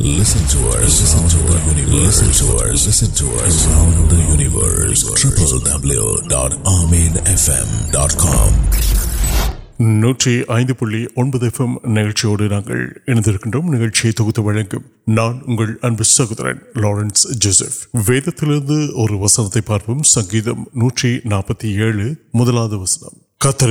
نوک سہوتر سنگتی کتر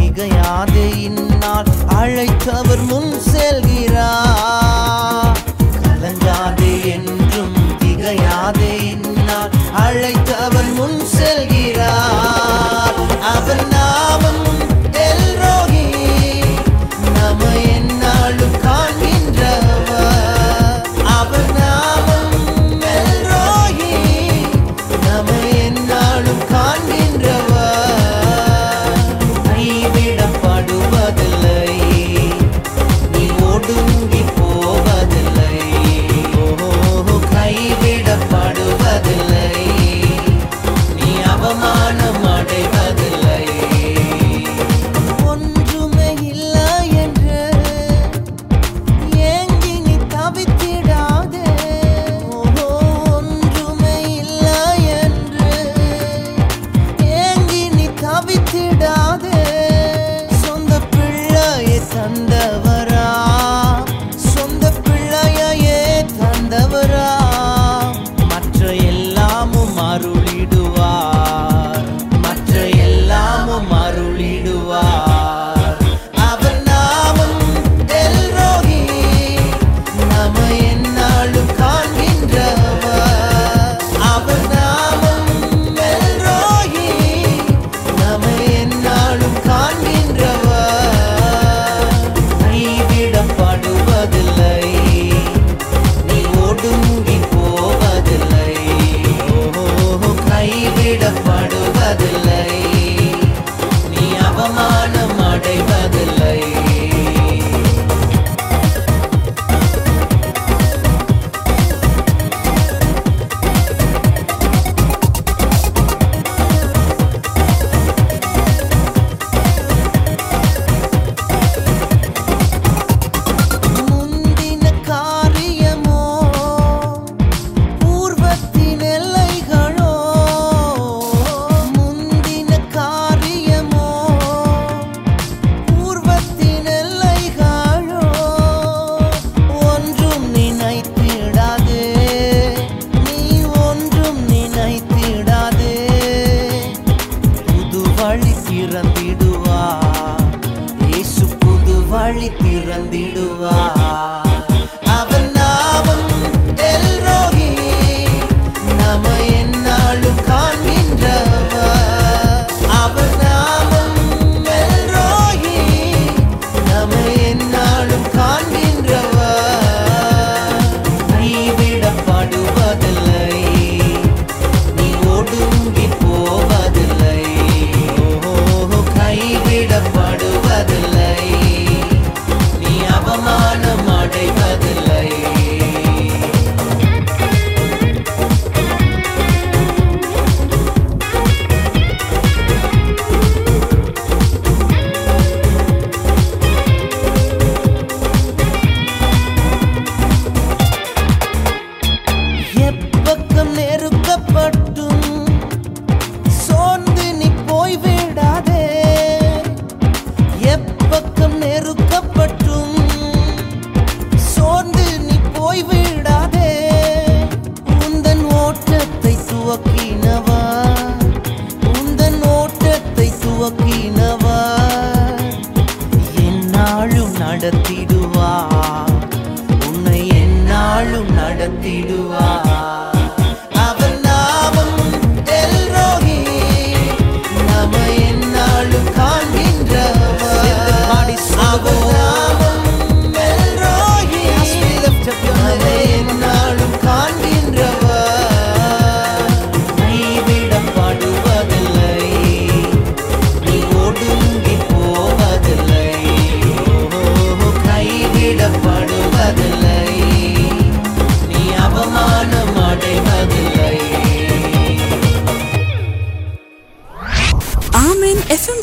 نار سرجاد یعنی اڑ تب ಬಂದಿಡು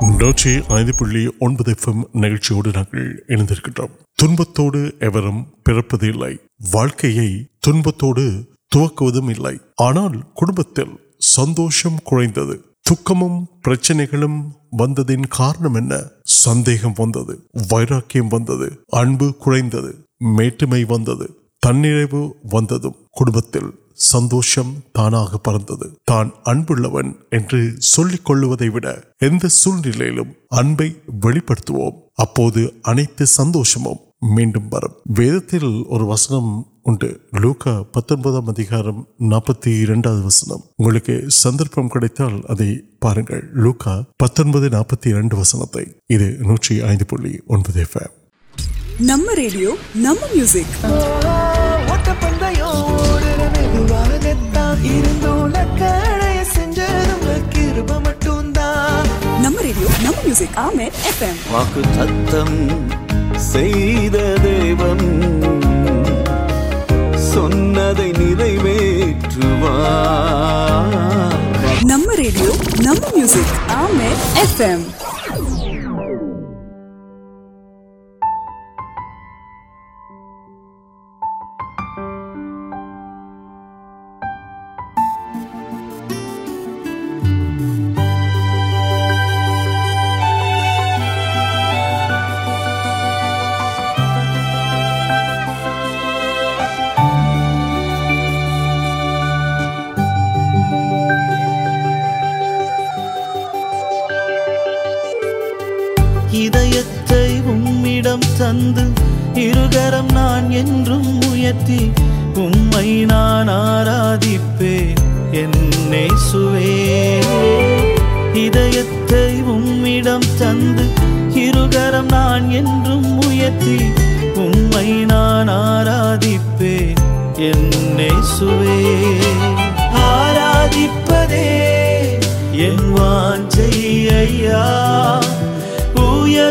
سندم سندرا ون وقت سوشم و سندر لوکا وسنگ نو نم میوزک آم یا پو یا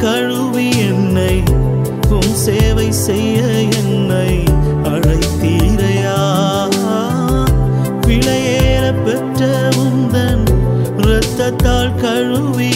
کڑوڑتی تند تار کڑوی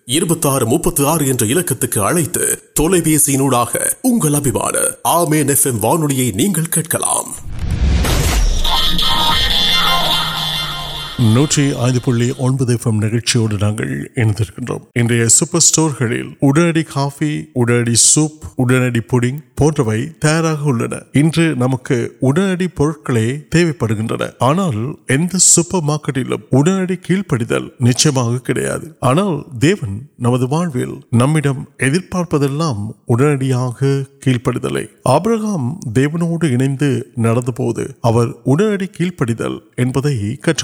آرک نوڈا آ مانیاں نوکم نوپر آنا سو کڑھل نچھو کچھ نمپار دیوار پڑھائی کچھ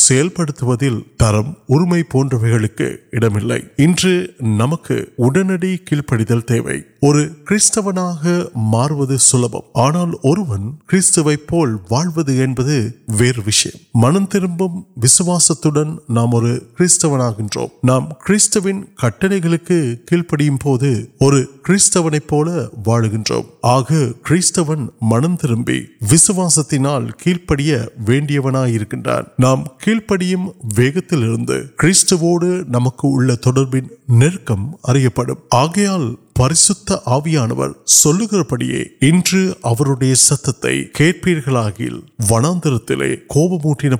ترم پون کے پڑھے سلب آنا کلو منتر نام کٹھے کیل پڑوس آگے کن منترس نام کڑم ووڈ نمک نمیا پڑھ آگے پری آپ کو موٹم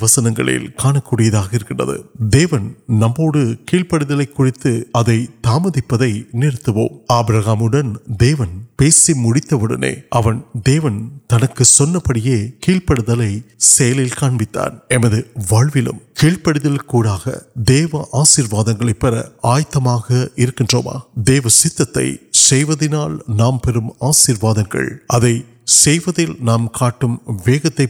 وسنگل کا دیو نمک دام نو آر دیون آپ سیت نام پھر آشیواد نام کاٹم ویگتے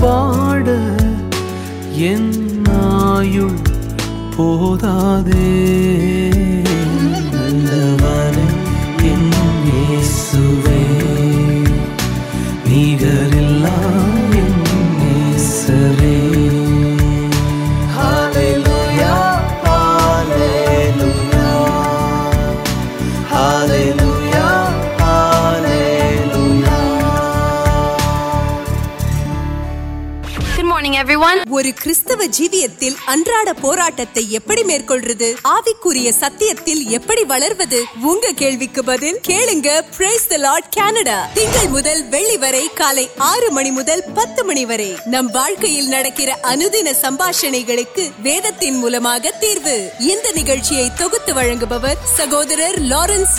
پاڑاد پہ نمکین سماشن وید تین موقع تیو نچ سہور لارنس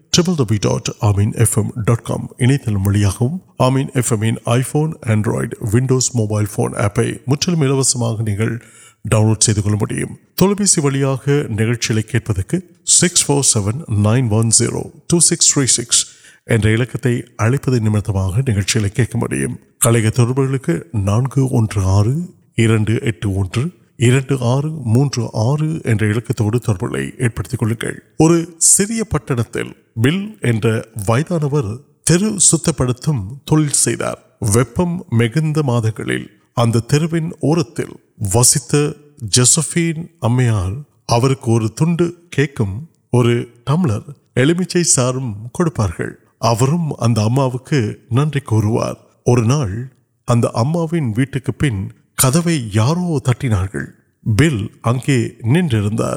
موبائل ڈون لوڈی والے نیچے six four sign one zero two six three six نو نئے کلو ملو وسی کو نن کوم ویٹ کے پیار بل اک نا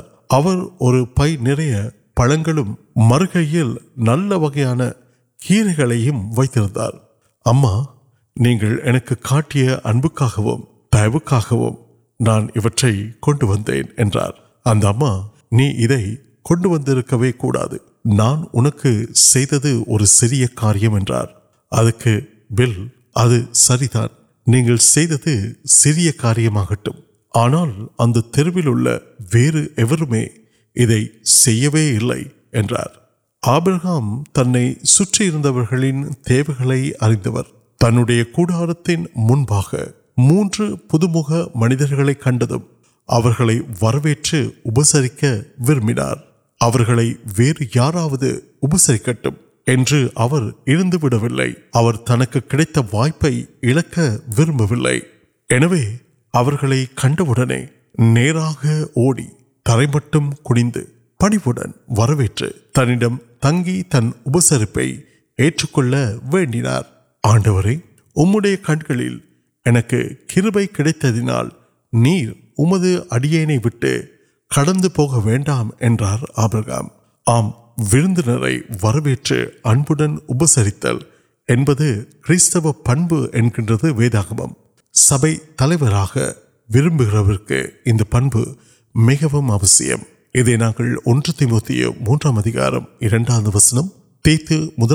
پہ نیا پڑھوں مرغی نورے گا وارکنگ نان ان کو سیا کاریہ ادھر بل ادھر سریدان ساریم آپ آنا آپ تنہیں اردو تنڈی کو منبا موجود منج کچھ ویپری وار یاروک وائ وے کنؤمٹ پڑھنے ونڈا تنگ تن سرپل آنڈر کڑکل کال کڑ آم وی سب تلوب مشیم موکار وسن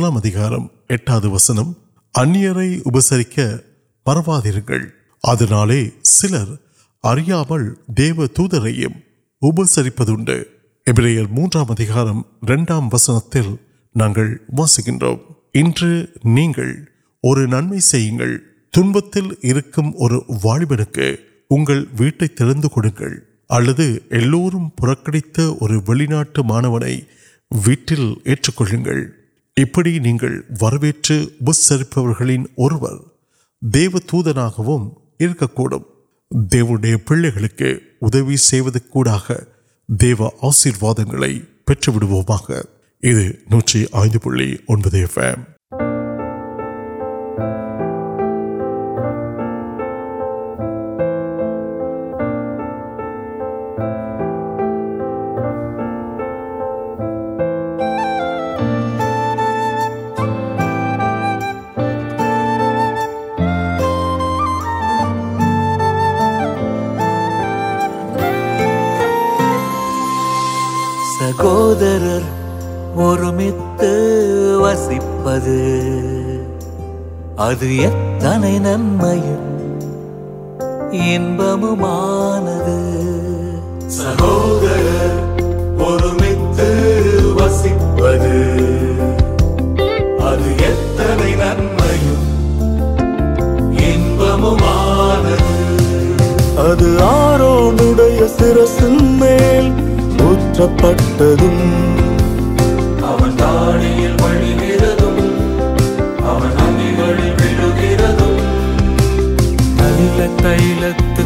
مدار وسنگ ابسری پھر اریا میو دودھ مدار وسنگ ویٹل پہ ادو دیو آشیواد نوکیم سہور اور وسیپ ادھر نمبر سہوت وسی پھر ننم انڈیا سر سیل وڑ گر ل تیل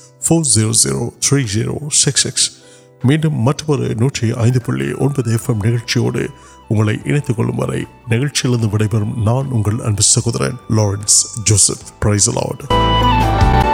four zero zero three zero six six madam مطلب نوکیم نوکل اندر ویم نانب سکیں لارنس پرائیز